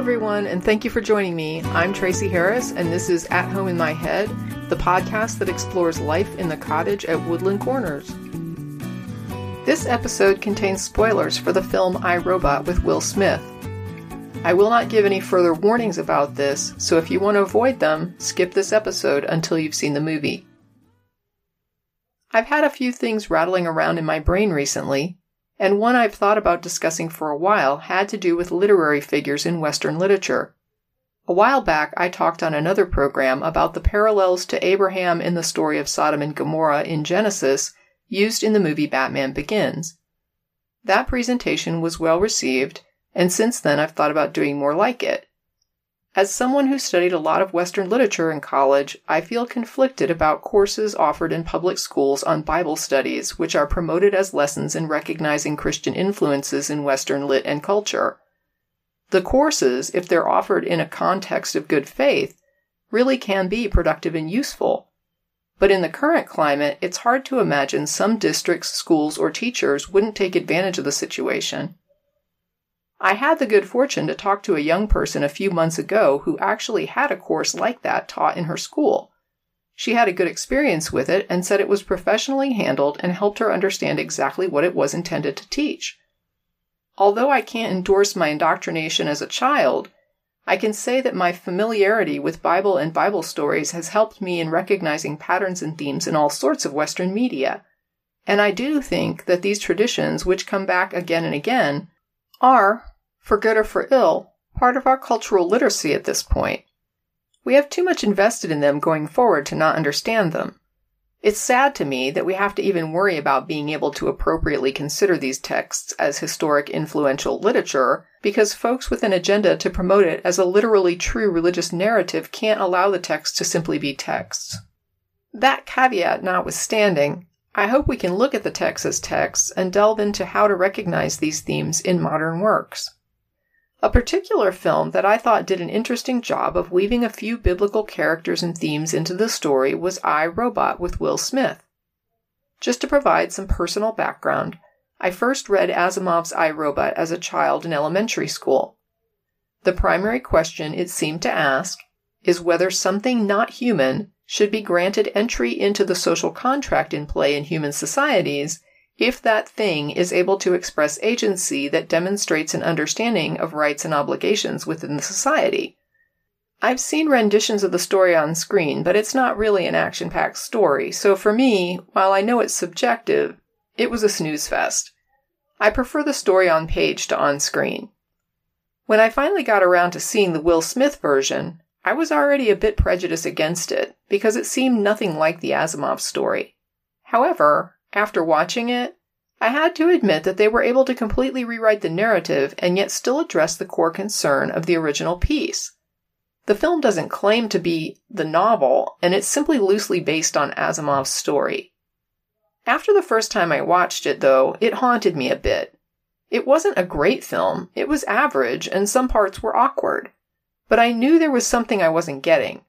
everyone, and thank you for joining me. I'm Tracie Harris, and this is At Home in My Head, the podcast that explores life in the cottage at Woodland Corners. This episode contains spoilers for the film I Robot with Will Smith. I will not give any further warnings about this, so if you want to avoid them, skip this episode until you've seen the movie. I've had a few things rattling around in my brain recently, and one I've thought about discussing for a while had to do with literary figures in Western literature. A while back, I talked on another program about the parallels to Abraham in the story of Sodom and Gomorrah in Genesis used in the movie Batman Begins. That presentation was well received, and since then I've thought about doing more like it. As someone who studied a lot of Western literature in college, I feel conflicted about courses offered in public schools on Bible studies, which are promoted as lessons in recognizing Christian influences in Western lit and culture. The courses, if they're offered in a context of good faith, really can be productive and useful. But in the current climate, it's hard to imagine some districts, schools, or teachers wouldn't take advantage of the situation. I had the good fortune to talk to a young person a few months ago who actually had a course like that taught in her school. She had a good experience with it and said it was professionally handled and helped her understand exactly what it was intended to teach. Although I can't endorse my indoctrination as a child, I can say that my familiarity with Bible and Bible stories has helped me in recognizing patterns and themes in all sorts of Western media. And I do think that these traditions, which come back again and again, are, for good or for ill, part of our cultural literacy at this point. We have too much invested in them going forward to not understand them. It's sad to me that we have to even worry about being able to appropriately consider these texts as historic influential literature because folks with an agenda to promote it as a literally true religious narrative can't allow the text to simply be texts. That caveat notwithstanding, I hope we can look at the text as texts and delve into how to recognize these themes in modern works. A particular film that I thought did an interesting job of weaving a few biblical characters and themes into the story was I, Robot with Will Smith. Just to provide some personal background, I first read Asimov's I, Robot as a child in elementary school. The primary question it seemed to ask is whether something not human should be granted entry into the social contract in play in human societies if that thing is able to express agency that demonstrates an understanding of rights and obligations within the society. I've seen renditions of the story on screen, but it's not really an action packed story, so for me, while I know it's subjective, it was a snooze fest. I prefer the story on page to on screen. When I finally got around to seeing the Will Smith version, I was already a bit prejudiced against it because it seemed nothing like the Asimov story. However, after watching it, I had to admit that they were able to completely rewrite the narrative and yet still address the core concern of the original piece. The film doesn't claim to be the novel, and it's simply loosely based on Asimov's story. After the first time I watched it, though, it haunted me a bit. It wasn't a great film, it was average, and some parts were awkward. But I knew there was something I wasn't getting.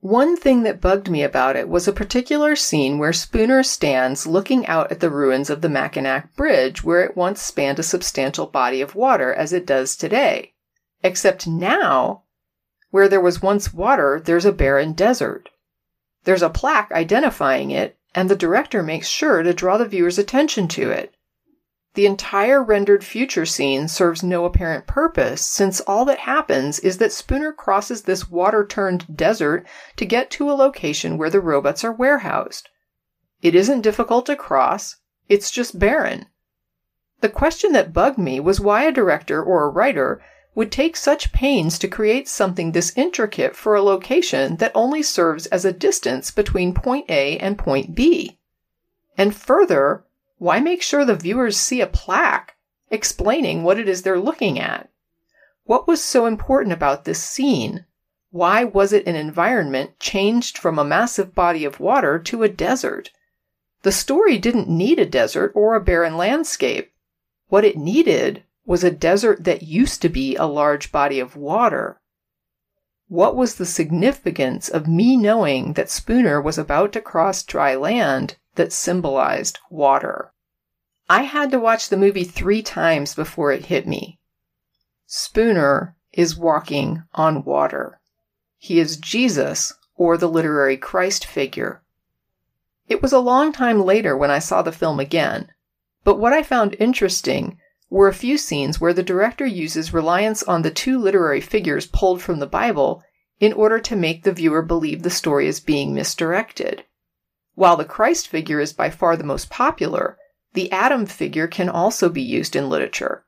One thing that bugged me about it was a particular scene where Spooner stands looking out at the ruins of the Mackinac Bridge where it once spanned a substantial body of water as it does today. Except now, where there was once water, there's a barren desert. There's a plaque identifying it, and the director makes sure to draw the viewer's attention to it. The entire rendered future scene serves no apparent purpose, since all that happens is that Spooner crosses this water turned desert to get to a location where the robots are warehoused. It isn't difficult to cross, it's just barren. The question that bugged me was why a director or a writer would take such pains to create something this intricate for a location that only serves as a distance between point A and point B. And further, why make sure the viewers see a plaque explaining what it is they're looking at? What was so important about this scene? Why was it an environment changed from a massive body of water to a desert? The story didn't need a desert or a barren landscape. What it needed was a desert that used to be a large body of water. What was the significance of me knowing that Spooner was about to cross dry land that symbolized water. I had to watch the movie three times before it hit me. Spooner is walking on water. He is Jesus, or the literary Christ figure. It was a long time later when I saw the film again, but what I found interesting were a few scenes where the director uses reliance on the two literary figures pulled from the Bible in order to make the viewer believe the story is being misdirected. While the Christ figure is by far the most popular, the Adam figure can also be used in literature.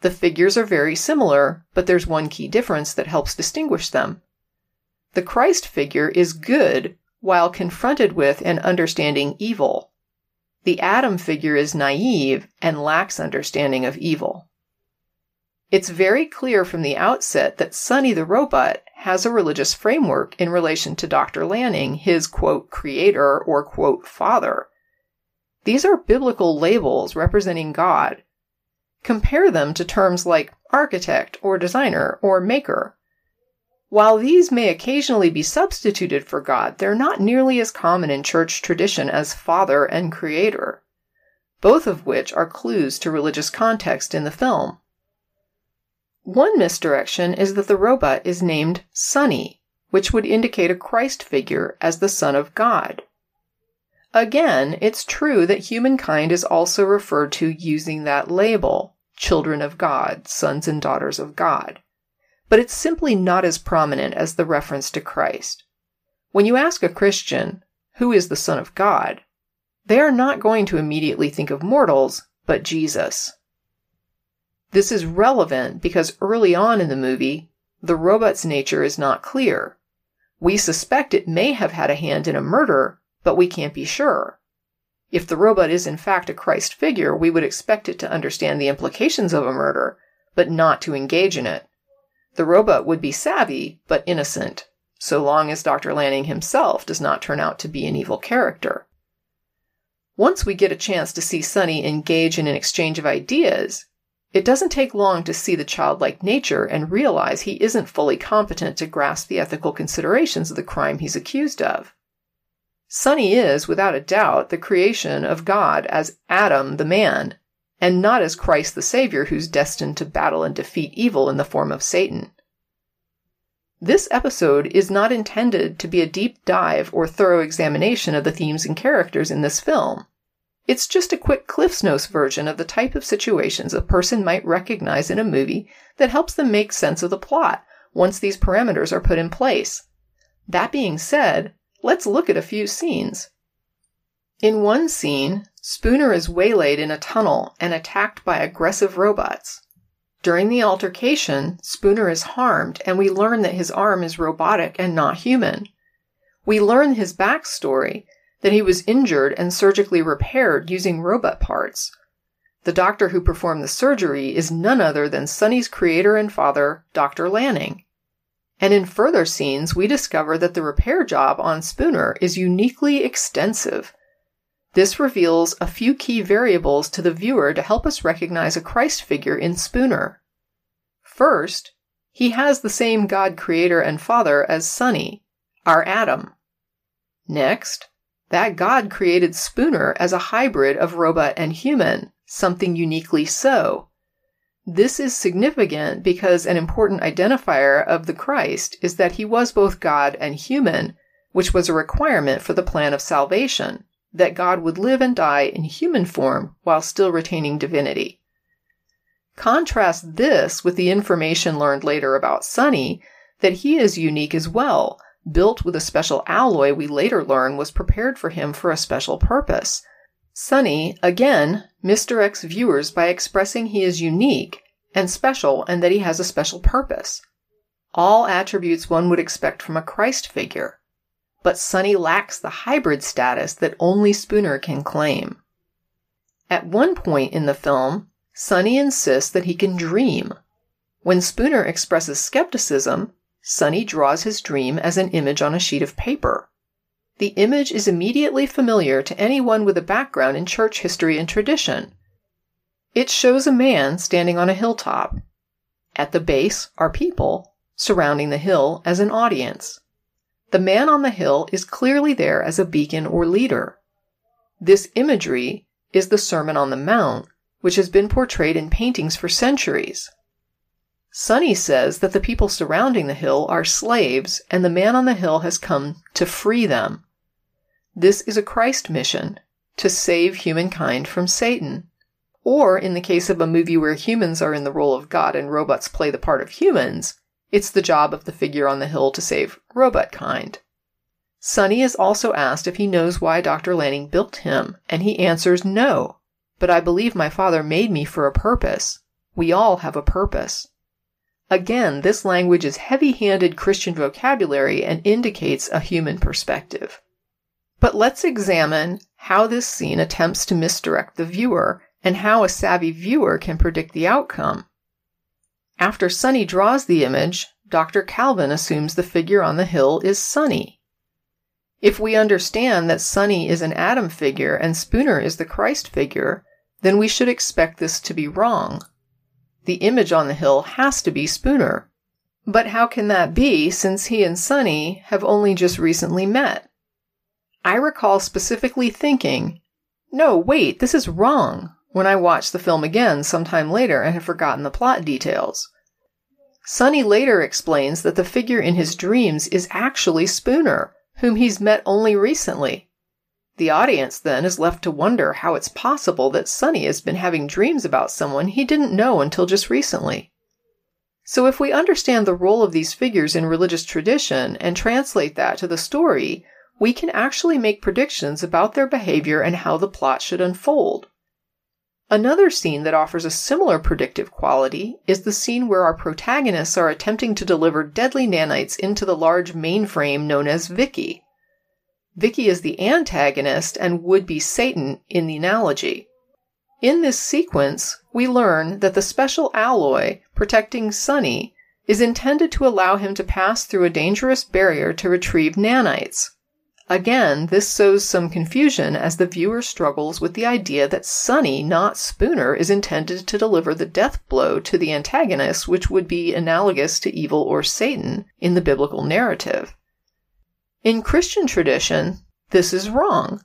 The figures are very similar, but there's one key difference that helps distinguish them. The Christ figure is good while confronted with and understanding evil. The Adam figure is naive and lacks understanding of evil. It's very clear from the outset that Sonny the robot has a religious framework in relation to Dr. Lanning, his quote, creator or quote, father. These are biblical labels representing God. Compare them to terms like architect or designer or maker. While these may occasionally be substituted for God, they're not nearly as common in church tradition as Father and Creator, both of which are clues to religious context in the film. One misdirection is that the robot is named Sonny, which would indicate a Christ figure as the Son of God. Again, it's true that humankind is also referred to using that label, children of God, sons and daughters of God but it's simply not as prominent as the reference to Christ. When you ask a Christian, who is the Son of God, they are not going to immediately think of mortals, but Jesus. This is relevant because early on in the movie, the robot's nature is not clear. We suspect it may have had a hand in a murder, but we can't be sure. If the robot is in fact a Christ figure, we would expect it to understand the implications of a murder, but not to engage in it. The robot would be savvy, but innocent, so long as Dr. Lanning himself does not turn out to be an evil character. Once we get a chance to see Sonny engage in an exchange of ideas, it doesn't take long to see the childlike nature and realize he isn't fully competent to grasp the ethical considerations of the crime he's accused of. Sonny is, without a doubt, the creation of God as Adam the man, and not as Christ the Savior who's destined to battle and defeat evil in the form of Satan. This episode is not intended to be a deep dive or thorough examination of the themes and characters in this film. It's just a quick Cliff's Notes version of the type of situations a person might recognize in a movie that helps them make sense of the plot once these parameters are put in place. That being said, let's look at a few scenes. In one scene, Spooner is waylaid in a tunnel and attacked by aggressive robots. During the altercation, Spooner is harmed, and we learn that his arm is robotic and not human. We learn his backstory that he was injured and surgically repaired using robot parts. The doctor who performed the surgery is none other than Sonny's creator and father, Dr. Lanning. And in further scenes, we discover that the repair job on Spooner is uniquely extensive this reveals a few key variables to the viewer to help us recognize a Christ figure in Spooner. First, he has the same God creator and father as Sonny, our Adam. Next, that God created Spooner as a hybrid of robot and human, something uniquely so. This is significant because an important identifier of the Christ is that he was both God and human, which was a requirement for the plan of salvation that God would live and die in human form while still retaining divinity. Contrast this with the information learned later about Sonny that he is unique as well, built with a special alloy we later learn was prepared for him for a special purpose. Sonny, again, misdirects viewers by expressing he is unique and special and that he has a special purpose. All attributes one would expect from a Christ figure but Sonny lacks the hybrid status that only Spooner can claim. At one point in the film, Sonny insists that he can dream. When Spooner expresses skepticism, Sonny draws his dream as an image on a sheet of paper. The image is immediately familiar to anyone with a background in church history and tradition. It shows a man standing on a hilltop. At the base are people surrounding the hill as an audience. The man on the hill is clearly there as a beacon or leader. This imagery is the Sermon on the Mount, which has been portrayed in paintings for centuries. Sonny says that the people surrounding the hill are slaves and the man on the hill has come to free them. This is a Christ mission to save humankind from Satan. Or, in the case of a movie where humans are in the role of God and robots play the part of humans, it's the job of the figure on the hill to save robot kind. Sonny is also asked if he knows why Dr. Lanning built him, and he answers no. But I believe my father made me for a purpose. We all have a purpose. Again, this language is heavy handed Christian vocabulary and indicates a human perspective. But let's examine how this scene attempts to misdirect the viewer and how a savvy viewer can predict the outcome. After Sonny draws the image, Dr. Calvin assumes the figure on the hill is Sonny. If we understand that Sonny is an Adam figure and Spooner is the Christ figure, then we should expect this to be wrong. The image on the hill has to be Spooner. But how can that be since he and Sonny have only just recently met? I recall specifically thinking, no, wait, this is wrong when I watched the film again sometime later and had forgotten the plot details. Sonny later explains that the figure in his dreams is actually Spooner, whom he's met only recently. The audience then is left to wonder how it's possible that Sonny has been having dreams about someone he didn't know until just recently. So, if we understand the role of these figures in religious tradition and translate that to the story, we can actually make predictions about their behavior and how the plot should unfold. Another scene that offers a similar predictive quality is the scene where our protagonists are attempting to deliver deadly nanites into the large mainframe known as VIKI. VIKI is the antagonist and would be Satan in the analogy. In this sequence, we learn that the special alloy protecting Sonny is intended to allow him to pass through a dangerous barrier to retrieve nanites. Again, this sows some confusion as the viewer struggles with the idea that Sonny, not Spooner, is intended to deliver the death blow to the antagonist, which would be analogous to evil or Satan in the biblical narrative. In Christian tradition, this is wrong.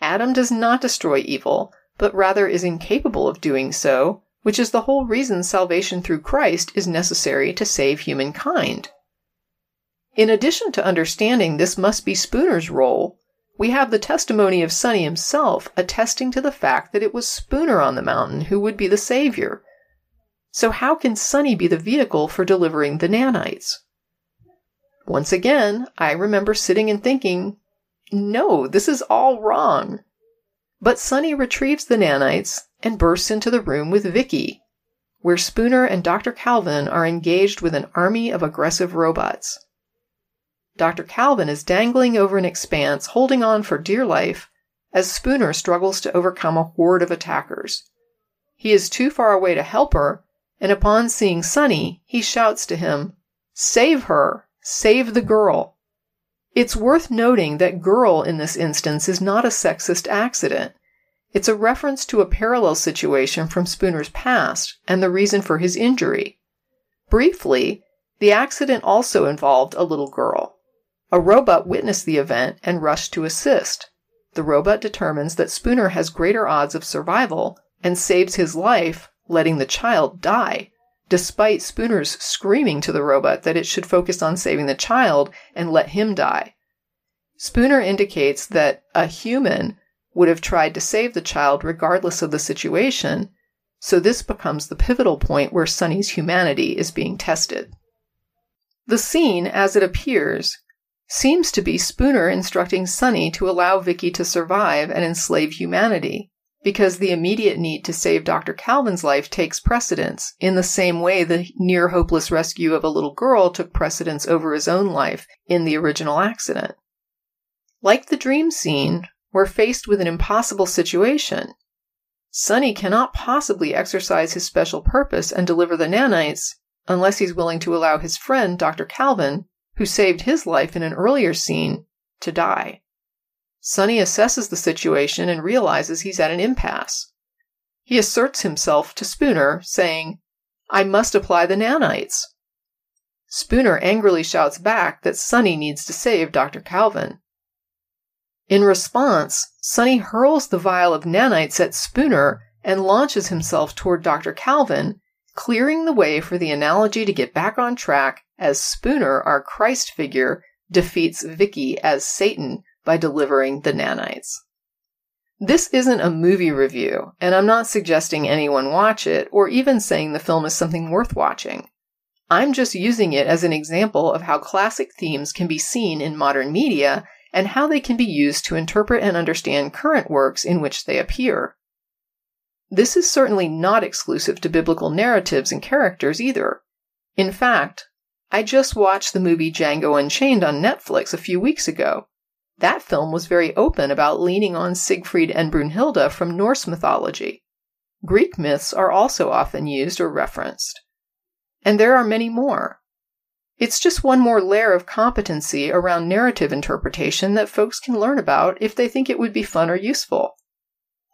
Adam does not destroy evil, but rather is incapable of doing so, which is the whole reason salvation through Christ is necessary to save humankind. In addition to understanding this must be Spooner's role, we have the testimony of Sonny himself attesting to the fact that it was Spooner on the mountain who would be the savior. So, how can Sonny be the vehicle for delivering the nanites? Once again, I remember sitting and thinking, no, this is all wrong. But Sonny retrieves the nanites and bursts into the room with VIKI, where Spooner and Dr. Calvin are engaged with an army of aggressive robots. Dr. Calvin is dangling over an expanse, holding on for dear life, as Spooner struggles to overcome a horde of attackers. He is too far away to help her, and upon seeing Sonny, he shouts to him, Save her! Save the girl! It's worth noting that girl in this instance is not a sexist accident. It's a reference to a parallel situation from Spooner's past and the reason for his injury. Briefly, the accident also involved a little girl. A robot witnessed the event and rushed to assist. The robot determines that Spooner has greater odds of survival and saves his life, letting the child die, despite Spooner's screaming to the robot that it should focus on saving the child and let him die. Spooner indicates that a human would have tried to save the child regardless of the situation, so this becomes the pivotal point where Sonny's humanity is being tested. The scene, as it appears, seems to be Spooner instructing Sonny to allow VIKI to survive and enslave humanity, because the immediate need to save Dr. Calvin's life takes precedence, in the same way the near hopeless rescue of a little girl took precedence over his own life in the original accident. Like the dream scene, we're faced with an impossible situation. Sonny cannot possibly exercise his special purpose and deliver the nanites unless he's willing to allow his friend, Dr. Calvin, who saved his life in an earlier scene, to die. Sonny assesses the situation and realizes he's at an impasse. He asserts himself to Spooner, saying, I must apply the nanites. Spooner angrily shouts back that Sonny needs to save Dr. Calvin. In response, Sonny hurls the vial of nanites at Spooner and launches himself toward Dr. Calvin, clearing the way for the analogy to get back on track as Spooner, our Christ figure, defeats VIKI as Satan by delivering the nanites. This isn't a movie review, and I'm not suggesting anyone watch it or even saying the film is something worth watching. I'm just using it as an example of how classic themes can be seen in modern media and how they can be used to interpret and understand current works in which they appear. This is certainly not exclusive to biblical narratives and characters either. In fact, I just watched the movie Django Unchained on Netflix a few weeks ago. That film was very open about leaning on Siegfried and Brunhilde from Norse mythology. Greek myths are also often used or referenced. And there are many more. It's just one more layer of competency around narrative interpretation that folks can learn about if they think it would be fun or useful.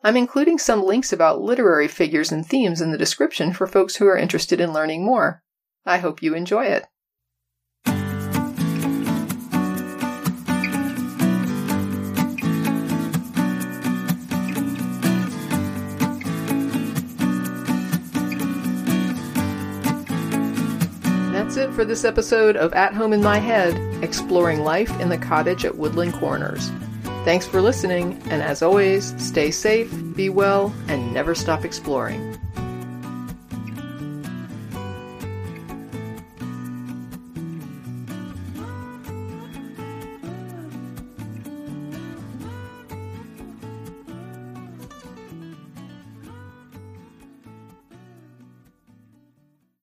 I'm including some links about literary figures and themes in the description for folks who are interested in learning more. I hope you enjoy it. That's it for this episode of At Home in My Head, exploring life in the cottage at Woodland Corners. Thanks for listening, and as always, stay safe, be well, and never stop exploring.